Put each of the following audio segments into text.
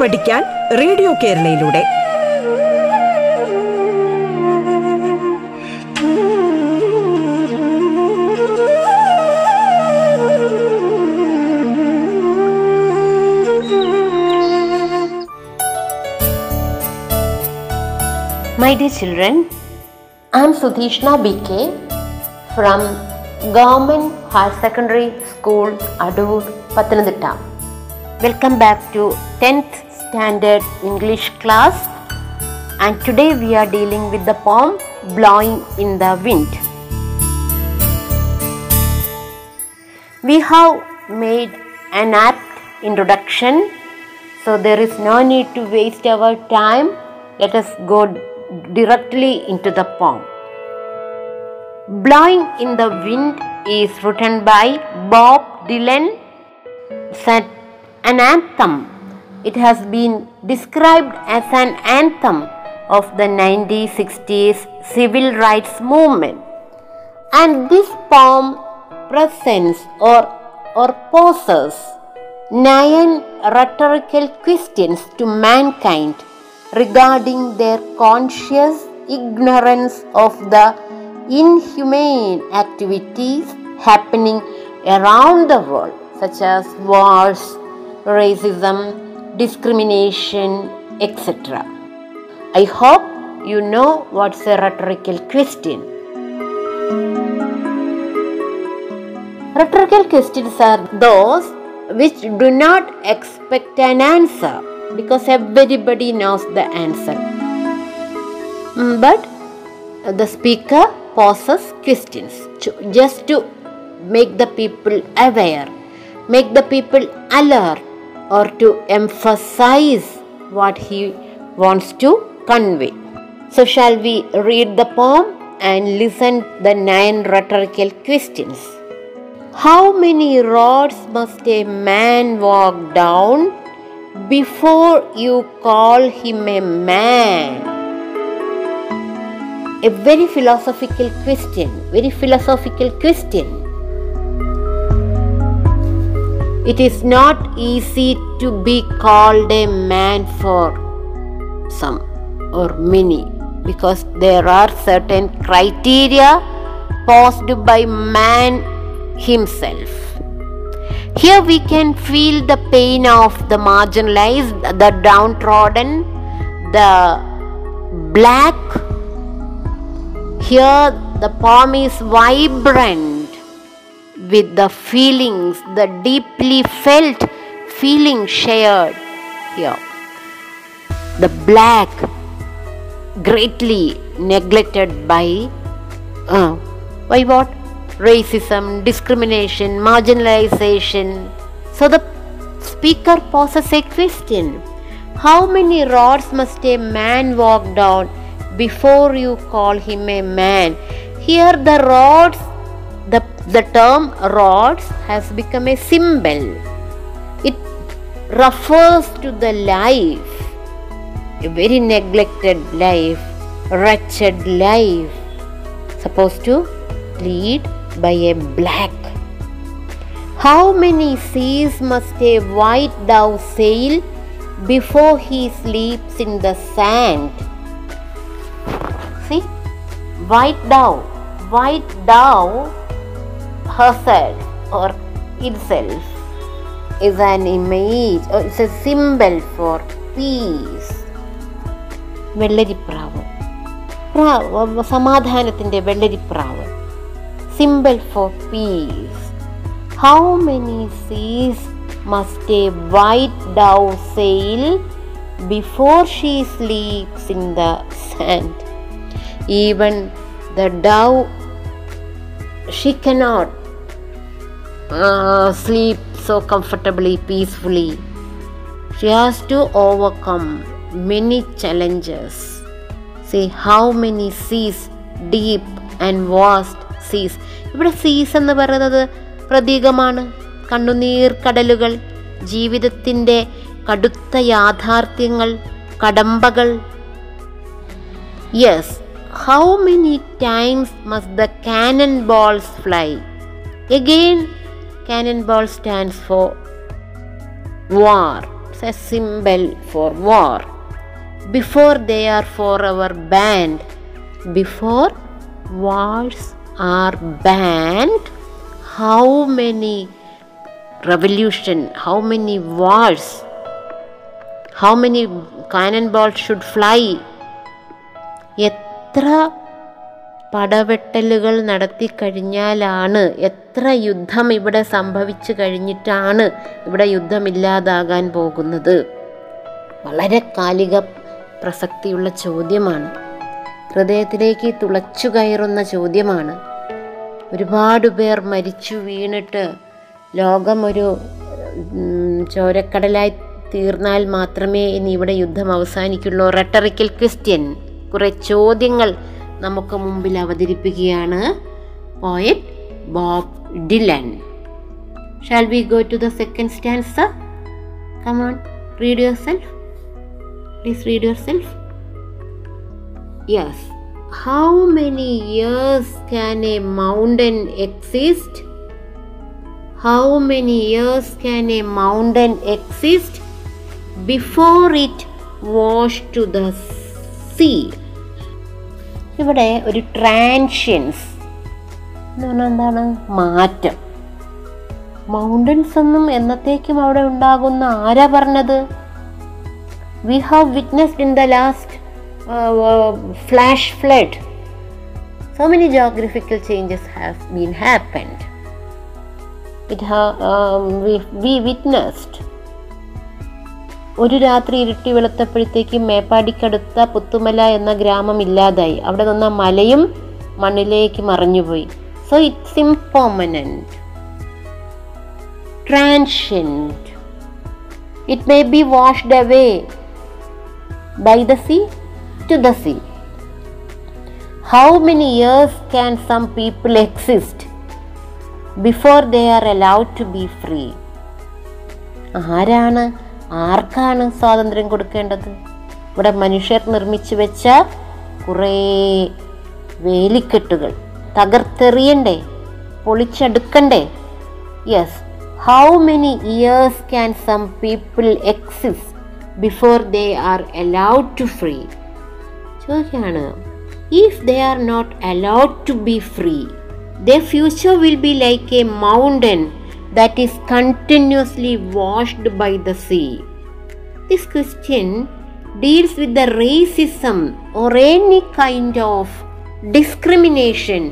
പഠിക്കാൻ radio കേരളയിലൂടെ. My dear children I M Sudheeshna B K from government higher secondary school Adoor Pathanamthitta welcome back to tenth Standard English class and today we are dealing with the poem Blowing in the Wind. We have made an apt introduction so there is no need to waste our time. Let us go directly into the poem. Blowing in the Wind is written by Bob Dylan. Set an anthem. It has been described as an anthem of the 1960s civil rights movement. And this poem presents or, or poses nine rhetorical questions to mankind regarding their conscious ignorance of the inhumane activities happening around the world, such as wars, racism, discrimination, etc. I hope you know what's a rhetorical question. Rhetorical questions are those which do not expect an answer because everybody knows the answer. Mm, But the speaker poses questions just to make the people aware, make the people alert, or to emphasize what he wants to convey. So, shall we read the poem and listen the nine rhetorical questions? How many rods must a man walk down before you call him a man? A very philosophical question, very philosophical question. It is not easy to be called a man for some or many because there are certain criteria posed by man himself. Here we can feel the pain of the marginalized, the downtrodden, the black. Here the poem is vibrant with the feelings, the deeply felt feeling shared here. The black greatly neglected by uh, by what? Racism discrimination marginalization. So the speaker poses a question. How many rods must a man walk down before you call him a man? Here the rods the, term rods has become a symbol it refers to the life a very neglected life, wretched life, supposed to lead by a black. How many seas must a white dove sail before he sleeps in the sand? See, white dove, white dove herself or itself is an image or it's a symbol for peace. വെള്ളരിപ്രാവ്. പ്രാവ് സമാധാനത്തിന്റെ വെള്ളരിപ്രാവ്. Simple for peace how many seas must a white dove sail before she sleeps in the sand even the dove she cannot sleep so comfortably, peacefully. She has to overcome many challenges. See how many seas, deep and vast seas. ഇവിടെ സീസ് എന്ന് പറയുന്നത് പ്രതീകമാണ് കണ്ണുനീർ കടലുകൾ ജീവിതത്തിന്റെ കടുത്ത യാഥാർത്ഥ്യങ്ങൾ കടമ്പകൾ yes how many times must the cannon balls fly again cannon ball stands for war it's a symbol for war before they are forever banned before wars are banned how many revolution how many wars how many cannonballs should fly എത്ര പടവെട്ടലുകൾ നടത്തി കഴിഞ്ഞാലാണ് എത്ര യുദ്ധം ഇവിടെ സംഭവിച്ചു കഴിഞ്ഞിട്ടാണ് ഇവിടെ യുദ്ധമില്ലാതാകാൻ പോകുന്നത്. വളരെ കാലിക പ്രസക്തിയുള്ള ചോദ്യമാണ്. ഹൃദയത്തിലേക്ക് തുളച്ചു കയറുന്ന ചോദ്യമാണ്. ഒരുപാട് പേർ മരിച്ചു വീണിട്ട് ലോകം ഒരു ചോരക്കടലായി തീർന്നാൽ മാത്രമേ ഇനി ഇവിടെ യുദ്ധം അവസാനിക്കുള്ളൂ. റെട്ടറിക്കൽ ക്രിസ്ത്യൻ കുറേ ചോദ്യങ്ങൾ നമുക്ക് മുമ്പിൽ അവതരിപ്പിക്കുകയാണ് poet Bob Dylan shall we go to the second stanza come on read yourself please read yourself yes how many years can a mountain exist how many years can a mountain exist before it wash to the sea? ഇവിടെ ഒരു ട്രാൻഷ്യൻസ് എന്ന് പറഞ്ഞാൽ എന്താണ്? മാറ്റം. Mountains ഒന്നും എന്നത്തേക്കും അവിടെ ഉണ്ടാകുന്ന ആരാ പറഞ്ഞത്? We have witnessed in the last flash flood so many geographical changes have been happened it we witnessed ഒരു രാത്രി ഇരുട്ടി വെളുത്തപ്പോഴത്തേക്ക് മേപ്പാടിക്കടുത്ത പുത്തുമല എന്ന ഗ്രാമം ഇല്ലാതായി. അവിടെ നിന്ന മലയും മണ്ണിലേക്ക് മറിഞ്ഞുപോയി. So it's ഇംപെർമനന്റ് ട്രാൻഷ്യന്റ് it may be washed away by the sea to the see how many years can some people exist before they are allowed to be free ആരാണ് ആർക്കാണ് സ്വാതന്ത്ര്യം കൊടുക്കേണ്ടത്? ഇവിടെ മനുഷ്യർ നിർമ്മിച്ചു വെച്ച കുറേ വേലിക്കെട്ടുകൾ. തകർത്തെറിയണ്ടേ? പൊളിച്ചെടുക്കണ്ടേ? Yes how many years can some people exist before they are allowed to free ചോദിക്കുകയാണ് if they are not allowed to be free the future will be like A mountain that is continuously washed by the sea. This question deals with the racism or any kind of discrimination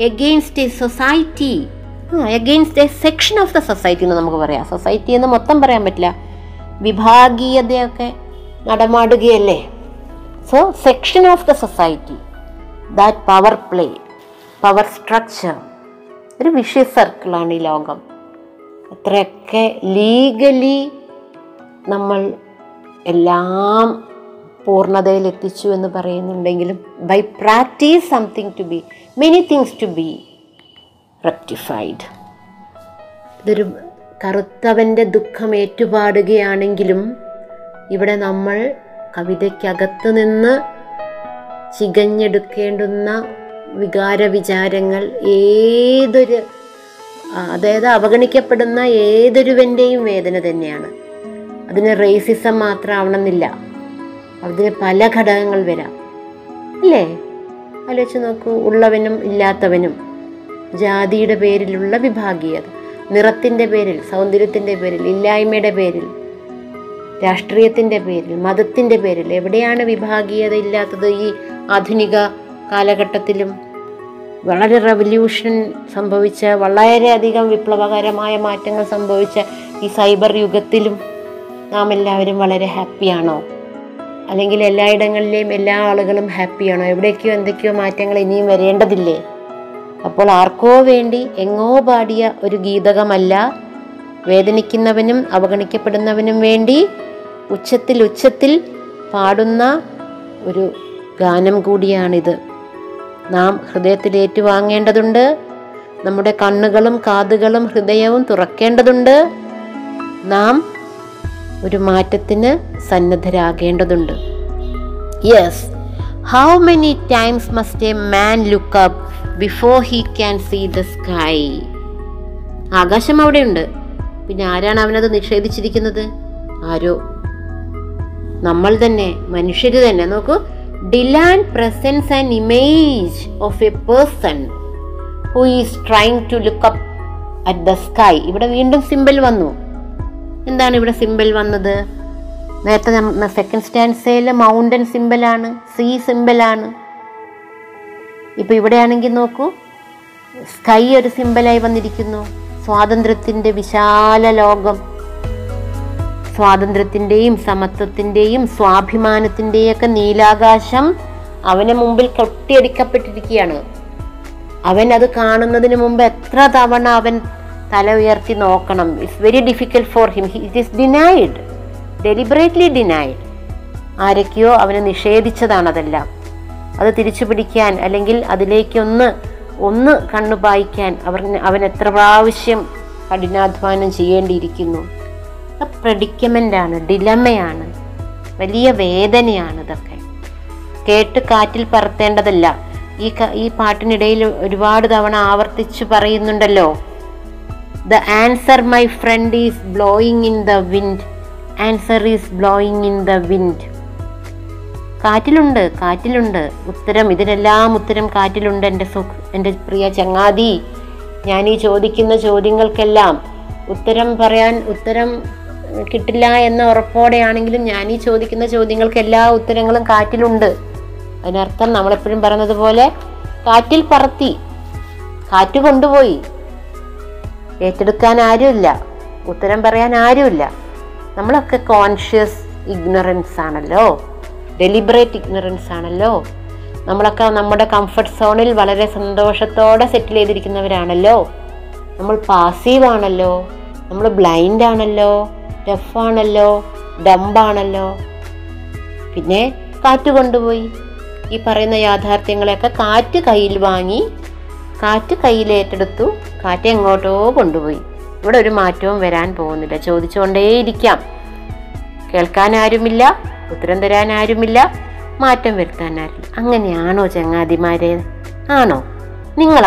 against a society. Against A section of the society എന്ന് നമുക്ക് പറയാം society എന്ന് മൊത്തം പറയാൻ പറ്റില്ല വിഭാഗീയതയൊക്കെ നടമാടുകയല്ലേ so section of the society that power play power structure ഒരു വിഷയ സർക്കിളാണ് ഈ ലോകം അത്രയൊക്കെ ലീഗലി നമ്മൾ എല്ലാം പൂർണതയിൽ എത്തിച്ചു എന്ന് പറയുന്നുണ്ടെങ്കിലും by practice something to B many things to B rectified ഇതൊരു കറുത്തവന്റെ ദുഃഖം ഏറ്റുപാടുകയാണെങ്കിലും ഇവിടെ നമ്മൾ കവിതയ്ക്കകത്ത് നിന്ന് ചികഞ്ഞെടുക്കേണ്ടുന്ന വികാര വിചാരങ്ങൾ ഏതൊരു അതായത് അവഗണിക്കപ്പെടുന്ന ഏതൊരുവന്റെയും വേദന തന്നെയാണ്. അതിന് റേസിസം മാത്രമാവണമെന്നില്ല അതിന് പല ഘടകങ്ങൾ വരാം. അല്ലേ? ആലോചിച്ച് നോക്കൂ ഉള്ളവനും ഇല്ലാത്തവനും. ജാതിയുടെ പേരിലുള്ള വിഭാഗീയത നിറത്തിന്റെ പേരിൽ സൗന്ദര്യത്തിന്റെ പേരിൽ ഇല്ലായ്മയുടെ പേരിൽ രാഷ്ട്രീയത്തിന്റെ പേരിൽ മതത്തിന്റെ പേരിൽ എവിടെയാണ് വിഭാഗീയത ഇല്ലാത്തത് ഈ ആധുനിക കാലഘട്ടത്തിലും? വളരെ റവല്യൂഷൻ സംഭവിച്ച വളരെയധികം വിപ്ലവകരമായ മാറ്റങ്ങൾ സംഭവിച്ച ഈ സൈബർ യുഗത്തിലും നാം എല്ലാവരും വളരെ ഹാപ്പിയാണോ അല്ലെങ്കിൽ എല്ലായിടങ്ങളിലെയും എല്ലാ ആളുകളും ഹാപ്പിയാണോ എവിടേക്കോ എന്തൊക്കെയോ മാറ്റങ്ങൾ ഇനിയും വരേണ്ടതില്ലേ? അപ്പോൾ ആർക്കോ വേണ്ടി എങ്ങോ പാടിയ ഒരു ഗീതകമല്ല വേദനിക്കുന്നവനും അവഗണിക്കപ്പെടുന്നവനും വേണ്ടി ഉച്ചത്തിൽ ഉച്ചത്തിൽ പാടുന്ന ഒരു ഗാനം കൂടിയാണിത്. നാം ഹൃദയത്തിൽ ഏറ്റുവാങ്ങേണ്ടതുണ്ട് നമ്മുടെ കണ്ണുകളും കാതുകളും ഹൃദയവും തുറക്കേണ്ടതുണ്ട്. നാം ഒരു മാറ്റത്തിന് സന്നദ്ധരാകേണ്ടതുണ്ട്. Yes how many times must a man look up before he can see the sky ആകാശം അവിടെയുണ്ട്. പിന്നെ ആരാണ് അവനത് നിഷേധിച്ചിരിക്കുന്നത്? ആരോ. നമ്മൾ തന്നെ മനുഷ്യർ തന്നെ. നോക്കൂ ഡിലാൻ presence an image of A person who is trying to look up at the sky ഇവിടെ വീണ്ടും സിമ്പിൾ വന്നു. എന്താണ് ഇവിടെ സിമ്പിൾ വന്നത്? നേരത്തെ സെക്കൻഡ് സ്റ്റാൻസയിൽ മൗണ്ടൻ സിമ്പിളാണ് സീ സിമ്പിളാണ് ഇപ്പൊ ഇവിടെയാണെങ്കിൽ നോക്കൂ സ്കൈ ഒരു സിമ്പിളായി വന്നിരിക്കുന്നു. സ്വാതന്ത്ര്യത്തിന്റെ വിശാല ലോകം. സ്വാതന്ത്ര്യത്തിന്റെയും സമത്വത്തിന്റെയും സ്വാഭിമാനത്തിന്റെയൊക്കെ നീലാകാശം അവന് മുമ്പിൽ കൊട്ടിയടിക്കപ്പെട്ടിരിക്കുകയാണ്. അവൻ അത് കാണുന്നതിന് മുമ്പ് എത്ര തവണ അവൻ തല ഉയർത്തി നോക്കണം. It's very difficult for him it is denied deliberately denied ആരൊക്കെയോ അവനെ നിഷേധിച്ചതാണ് അതെല്ലാം. അത് തിരിച്ചു പിടിക്കാൻ അല്ലെങ്കിൽ അതിലേക്കൊന്ന് ഒന്ന് കണ്ണു പായിക്കാൻ അവർ അവൻ എത്ര പ്രാവശ്യം കഠിനാധ്വാനം ചെയ്യേണ്ടിയിരിക്കുന്നു. പ്രഡിക്കമെന്റ് ആണ് ഡിലമയാണ് വലിയ വേദനയാണ് ഇതൊക്കെ. കേട്ട് കാറ്റിൽ പറത്തേണ്ടതല്ല. ഈ ഈ പാട്ടിനിടയിൽ ഒരുപാട് തവണ ആവർത്തിച്ച് പറയുന്നുണ്ടല്ലോ. The answer my friend is blowing in the wind answer is blowing in the wind കാറ്റിലുണ്ട് കാറ്റിലുണ്ട്. ഉത്തരം ഇതിനെല്ലാം ഉത്തരം കാറ്റിലുണ്ട് എന്റെ സുഖ് എന്റെ പ്രിയ ചങ്ങാതി. ഞാൻ ഈ ചോദിക്കുന്ന ചോദ്യങ്ങൾക്കെല്ലാം ഉത്തരം പറയാൻ ഉത്തരം കിട്ടില്ല എന്ന ഉറപ്പോടെയാണെങ്കിലും ഞാൻ ഈ ചോദിക്കുന്ന ചോദ്യങ്ങൾക്ക് എല്ലാ ഉത്തരങ്ങളും കാറ്റിലുണ്ട്. അതിനർത്ഥം നമ്മളെപ്പോഴും പറയുന്നത് കാറ്റിൽ പറത്തി കാറ്റ് കൊണ്ടുപോയി. ഏറ്റെടുക്കാൻ ആരുമില്ല. ഉത്തരം പറയാൻ ആരുമില്ല. നമ്മളൊക്കെ കോൺഷ്യസ് ഇഗ്നറൻസ് ആണല്ലോ. ഡെലിബറേറ്റ് ഇഗ്നറൻസ് ആണല്ലോ. നമ്മളൊക്കെ നമ്മുടെ കംഫർട്ട് സോണിൽ വളരെ സന്തോഷത്തോടെ സെറ്റിൽ ചെയ്തിരിക്കുന്നവരാണല്ലോ. നമ്മൾ പാസീവ് ആണല്ലോ. നമ്മൾ ബ്ലൈൻഡ് ആണല്ലോ. ഡെഫ് ആണല്ലോ ഡംബാണല്ലോ പിന്നെ കാറ്റ് കൊണ്ടുപോയി. ഈ പറയുന്ന യാഥാർത്ഥ്യങ്ങളെയൊക്കെ കാറ്റ് കയ്യിൽ വാങ്ങി കാറ്റ് കയ്യിൽ ഏറ്റെടുത്തു കാറ്റ് എങ്ങോട്ടോ കൊണ്ടുപോയി. ഇവിടെ ഒരു മാറ്റവും വരാൻ പോകുന്നില്ല. ചോദിച്ചുകൊണ്ടേയിരിക്കാം. കേൾക്കാൻ ആരുമില്ല ഉത്തരം തരാൻ ആരുമില്ല മാറ്റം വരുത്താൻ ആരുമില്ല. അങ്ങനെയാണോ ചങ്ങാതിമാരെ? ആണോ? നിങ്ങൾ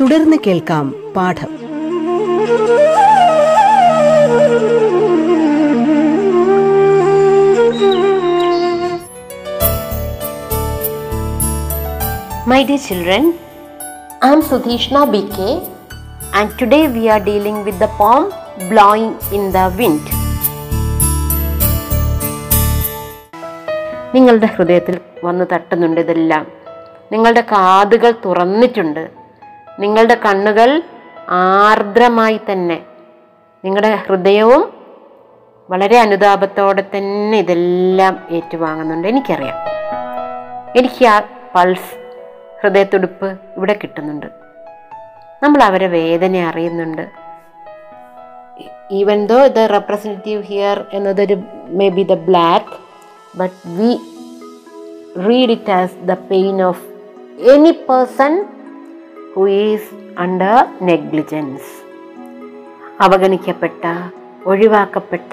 തുടർന്ന് കേൾക്കാം പാഠം. My dear children I M Sudheeshna B K and today we are dealing with the poem blowing in the wind നിങ്ങളുടെ ഹൃദയത്തിൽ വന്ന് തട്ടുന്നുണ്ട് ഇതെല്ലാം. നിങ്ങളുടെ കാതുകൾ തുറന്നിട്ടുണ്ട്. നിങ്ങളുടെ കണ്ണുകൾ ആർദ്രമായി തന്നെ നിങ്ങളുടെ ഹൃദയവും വളരെ അനുതാപത്തോടെ തന്നെ ഇതെല്ലാം ഏറ്റുവാങ്ങുന്നുണ്ട്. എനിക്കറിയാം. എനിക്ക് ആ പൾസ് ഹൃദയത്തുടുപ്പ് ഇവിടെ കിട്ടുന്നുണ്ട്. നമ്മൾ അവരെ വേദന അറിയുന്നുണ്ട്. Even though the representative here എന്നതൊരു may be the black but we read it as the pain of any person who is under negligence അവഗണിക്കപ്പെട്ട ഒഴിവാക്കപ്പെട്ട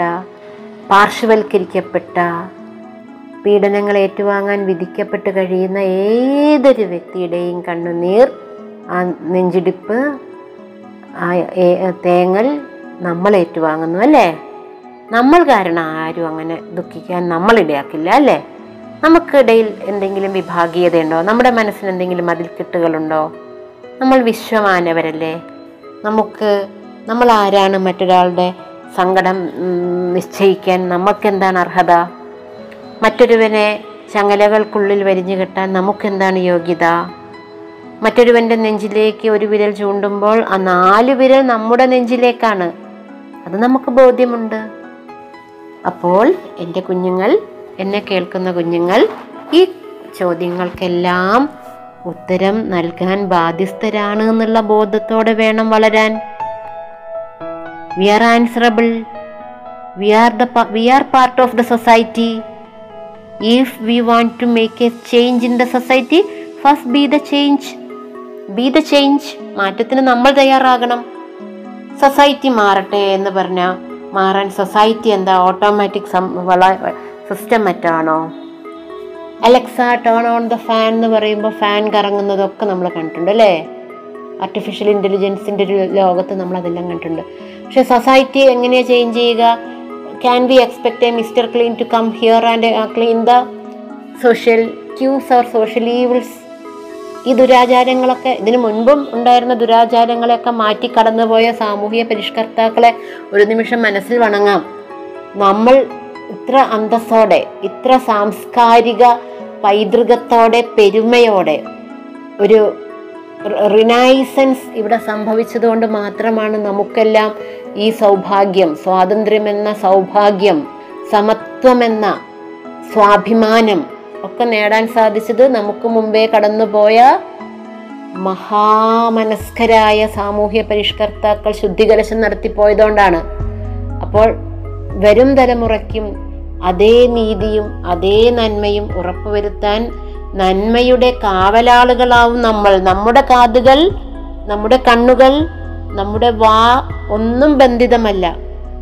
പാർശ്വവൽക്കരിക്കപ്പെട്ട പീഡനങ്ങൾ ഏറ്റുവാങ്ങാൻ വിധിക്കപ്പെട്ട് കഴിയുന്ന ഏതൊരു വ്യക്തിയുടെയും കണ്ണുനീർ ആ നെഞ്ചിടിപ്പ് തേങ്ങൽ നമ്മൾ ഏറ്റുവാങ്ങുന്നു അല്ലേ? നമ്മൾ കാരണം ആരും അങ്ങനെ ദുഃഖിക്കാൻ നമ്മൾ ഇടയാക്കില്ല അല്ലേ? നമുക്കിടയിൽ എന്തെങ്കിലും വിഭാഗീയതയുണ്ടോ? നമ്മുടെ മനസ്സിന് എന്തെങ്കിലും അതിൽ അതിൽക്കെട്ടുകളുണ്ടോ നമ്മൾ വിശ്വമാനവരല്ലേ? നമുക്ക് നമ്മൾ ആരാണ് മറ്റൊരാളുടെ സങ്കടം നിശ്ചയിക്കാൻ നമുക്കെന്താണ് അർഹത? മറ്റൊരുവനെ ചങ്ങലകൾക്കുള്ളിൽ വരിഞ്ഞു കെട്ടാൻ നമുക്കെന്താണ് യോഗ്യത? മറ്റൊരുവന്റെ നെഞ്ചിലേക്ക് ഒരു വിരൽ ചൂണ്ടുമ്പോൾ ആ നാല് വിരൽ നമ്മുടെ നെഞ്ചിലേക്കാണ്. അത് നമുക്ക് ബോധ്യമുണ്ട്. അപ്പോൾ എന്റെ കുഞ്ഞുങ്ങൾ എന്നെ കേൾക്കുന്ന കുഞ്ഞുങ്ങൾ ഈ ചോദ്യങ്ങൾക്കെല്ലാം ഉത്തരം നൽകാൻ ബാധ്യസ്ഥരാണ് എന്നുള്ള ബോധത്തോടെ വേണം വളരാൻ. We are answerable we are the we are part of the society if we want to make a change in the society first be the change be the change മാറ്റത്തിന് നമ്മൾ തയ്യാറാകണം. സൊസൈറ്റി മാറട്ടെ എന്ന് പറഞ്ഞാൽ മാറാൻ സൊസൈറ്റി എന്താ? Automatic system മറ്റാണോ? Alexa turn on the fan എന്ന് പറയുമ്പോൾ ഫാൻ കറങ്ങുന്നതൊക്കെ നമ്മൾ കണ്ടിട്ടുണ്ട് അല്ലേ? ആർട്ടിഫിഷ്യൽ ഇന്റലിജൻസിന്റെ ഒരു ലോകത്ത് നമ്മൾ അതെല്ലാം കണ്ടിട്ടുണ്ട്. പക്ഷേ സൊസൈറ്റി എങ്ങനെയാണ് ചേഞ്ച് ചെയ്യുക? Can we expect a mister clean to come here and clean the social cues or social evils ഈ ദുരാചാരങ്ങളൊക്കെ ഇതിനു മുൻപും ഉണ്ടായിരുന്ന ദുരാചാരങ്ങളെയൊക്കെ മാറ്റി കടന്നുപോയ സാമൂഹിക പരിഷ്കർത്താക്കളെ ഒരു നിമിഷം മനസ്സിൽ വണങ്ങാം. നമ്മൾ ഇത്ര അന്തസ്സോടെ ഇത്ര സാംസ്കാരിക പൈതൃകത്തോടെ പെരുമയോടെ ഒരു റിനൈസൻസ് ഇവിടെ സംഭവിച്ചതുകൊണ്ട് മാത്രമാണ് നമുക്കെല്ലാം ഈ സൗഭാഗ്യം സ്വാതന്ത്ര്യമെന്ന സൗഭാഗ്യം സമത്വമെന്ന സ്വാഭിമാനം ഒക്കെ നേടാൻ സാധിച്ചത് നമുക്ക് മുമ്പേ കടന്നുപോയ മഹാമനസ്കരായ സാമൂഹ്യ പരിഷ്കർത്താക്കൾ ശുദ്ധികലശം നടത്തിപ്പോയതുകൊണ്ടാണ്. അപ്പോൾ വരും തലമുറയ്ക്കും അതേ നീതിയും അതേ നന്മയും ഉറപ്പുവരുത്താൻ നന്മയുടെ കാവലാളുകളാവും നമ്മൾ. നമ്മുടെ കാതുകൾ നമ്മുടെ കണ്ണുകൾ നമ്മുടെ വാ ഒന്നും ബന്ധിതമല്ല.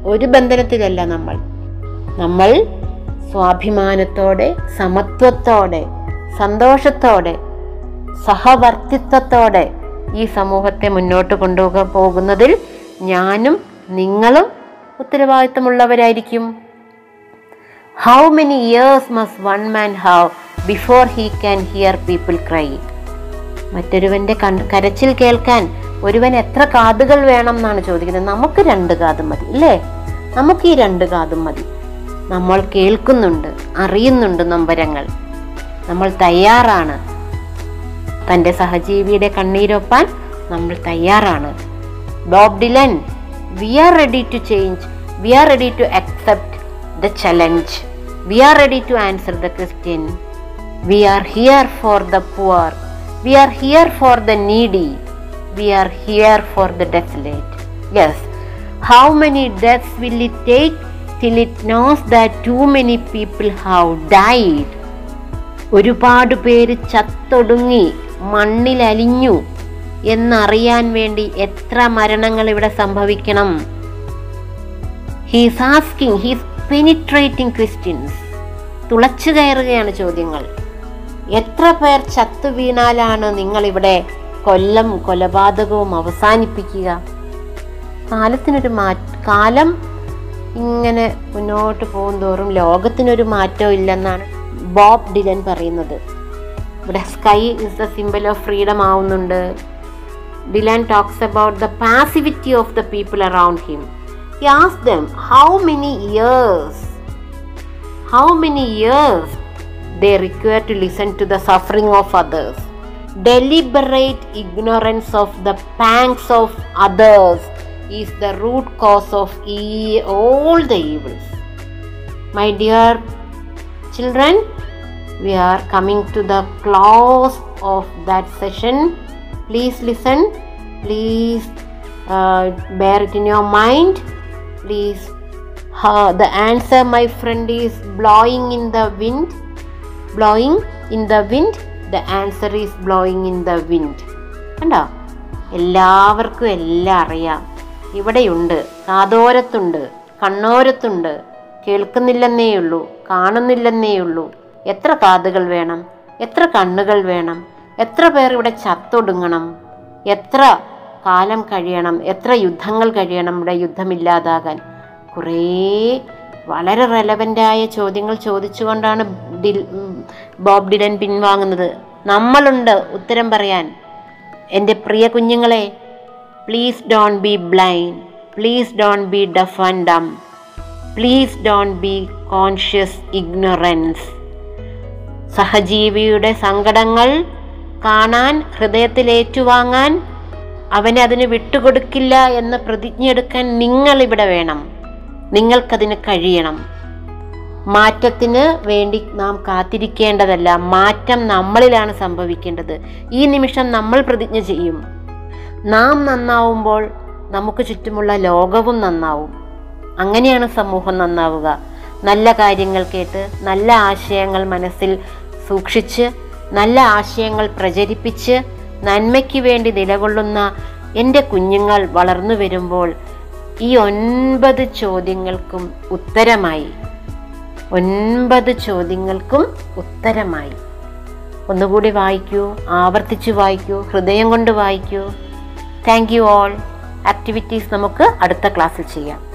ഒരു ബന്ധനത്തിലല്ല നമ്മൾ. നമ്മൾ സ്വാഭിമാനത്തോടെ സമത്വത്തോടെ സന്തോഷത്തോടെ സഹവർത്തിത്വത്തോടെ ഈ സമൂഹത്തെ മുന്നോട്ട് കൊണ്ടുപോകാൻ പോകുന്നതിൽ ഞാനും നിങ്ങളും ഉത്തരവാദിത്തമുള്ളവരായിരിക്കും. ഹൗ മെനി ഇയേഴ്സ് മസ് one man have before he can hear people cry മറ്റൊരുവന്റെ കൺ കരച്ചിൽ കേൾക്കാൻ ഒരുവൻ എത്ര കാതുകൾ വേണം എന്നാണ് ചോദിക്കുന്നത്. നമുക്ക് രണ്ട് കാതും മതി അല്ലേ നമുക്ക് ഈ രണ്ട് കാതും മതി. നമ്മൾ കേൾക്കുന്നുണ്ട് അറിയുന്നുണ്ട് നൊമ്പരങ്ങൾ. നമ്മൾ തയ്യാറാണ്. തന്റെ സഹജീവിയുടെ കണ്ണീരൊപ്പാൻ നമ്മൾ തയ്യാറാണ്. Bob Dylan we are ready to change we are ready to accept the challenge we are ready to answer the question we are here for the poor we are here for the needy we are here for the desolate yes how many deaths will it take till it knows that too many people have died ഒരുപാട് പേര് ചത്തൊടുങ്ങി മണ്ണിലലിഞ്ഞു എന്നറിയാൻ വേണ്ടി എത്ര മരണങ്ങൾ ഇവിടെ സംഭവിക്കണം. He's asking he's penetrating questions തുളച്ചു കയറുകയാണ് ചോദ്യങ്ങൾ. എത്ര പേർ ചത്തു വീണാലാണ് നിങ്ങൾ ഇവിടെ കൊല്ലം കൊലപാതകവും അവസാനിപ്പിക്കുക? കാലത്തിനൊരു മാ കാലം ഇങ്ങനെ മുന്നോട്ട് പോകും തോറും ലോകത്തിനൊരു മാറ്റവും ഇല്ലെന്നാണ് ബോബ് ഡിലൻ പറയുന്നത്. ഇവിടെ sky is the symbol of freedom ആവുന്നുണ്ട്. Dylan talks about the passivity of the people around him. He asks them how many years, how many years they require to listen to the suffering of others. Deliberate ignorance of the pangs of others is the root cause of e- all the evils. My dear children, we are coming to the close of that session. Please listen please bear it in your mind please the answer, my friend, is blowing in the wind. Blowing in the wind the answer is blowing in the wind കണ്ടോ? എല്ലാവർക്കും എല്ലാം അറിയാം. ഇവിടെയുണ്ട്. കാതോരത്തുണ്ട് കണ്ണോരത്തുണ്ട്. കേൾക്കുന്നില്ലെന്നേ ഉള്ളൂ കാണുന്നില്ലെന്നേ ഉള്ളൂ എത്ര കാതുകൾ വേണം? എത്ര കണ്ണുകൾ വേണം? എത്ര പേർ ഇവിടെ ചത്തൊടുങ്ങണം? എത്ര കാലം കഴിയണം? എത്ര യുദ്ധങ്ങൾ കഴിയണം ഇവിടെ യുദ്ധമില്ലാതാകാൻ? കുറേ വളരെ റെലവന്റായ ചോദ്യങ്ങൾ ചോദിച്ചുകൊണ്ടാണ് ഡിൽ ബോബ് ഡിലൻ പിൻവാങ്ങുന്നത്. നമ്മളുണ്ട് ഉത്തരം പറയാൻ. എന്റെ പ്രിയ കുഞ്ഞുങ്ങളെ please don't be blind. Please don't be deaf and dumb please don't be conscious ignorance. സഹജീവിയുടെ സങ്കടങ്ങൾ കാണാൻ ഹൃദയത്തിൽ ഏറ്റുവാങ്ങാൻ അവനെ അതിന് വിട്ടുകൊടുക്കില്ല എന്ന് പ്രതിജ്ഞ എടുക്കാൻ നിങ്ങൾ ഇവിടെ വേണം. നിങ്ങൾക്കതിന് കഴിയണം. മാറ്റത്തിന് വേണ്ടി നാം കാത്തിരിക്കേണ്ടതല്ല. മാറ്റം നമ്മളിലാണ് സംഭവിക്കേണ്ടത്. ഈ നിമിഷം നമ്മൾ പ്രതിജ്ഞ ചെയ്യും. നാം നന്നാവുമ്പോൾ നമുക്ക് ചുറ്റുമുള്ള ലോകവും നന്നാവും. അങ്ങനെയാണ് സമൂഹം നന്നാവുക. നല്ല കാര്യങ്ങൾ കേട്ട് നല്ല ആശയങ്ങൾ മനസ്സിൽ സൂക്ഷിച്ച് നല്ല ആശയങ്ങൾ പ്രചരിപ്പിച്ച് നന്മയ്ക്ക് വേണ്ടി നിലകൊള്ളുന്ന എന്റെ കുഞ്ഞുങ്ങൾ വളർന്നു വരുമ്പോൾ ഈ ഒൻപത് ചോദ്യങ്ങൾക്കും ഉത്തരമായി. ഒൻപത് ചോദ്യങ്ങൾക്കും ഉത്തരമായി. ഒന്നുകൂടി വായിക്കൂ ആവർത്തിച്ച് വായിക്കൂ ഹൃദയം കൊണ്ട് വായിക്കൂ. താങ്ക് യു ഓൾ ആക്ടിവിറ്റീസ് നമുക്ക് അടുത്ത ക്ലാസ്സിൽ ചെയ്യാം.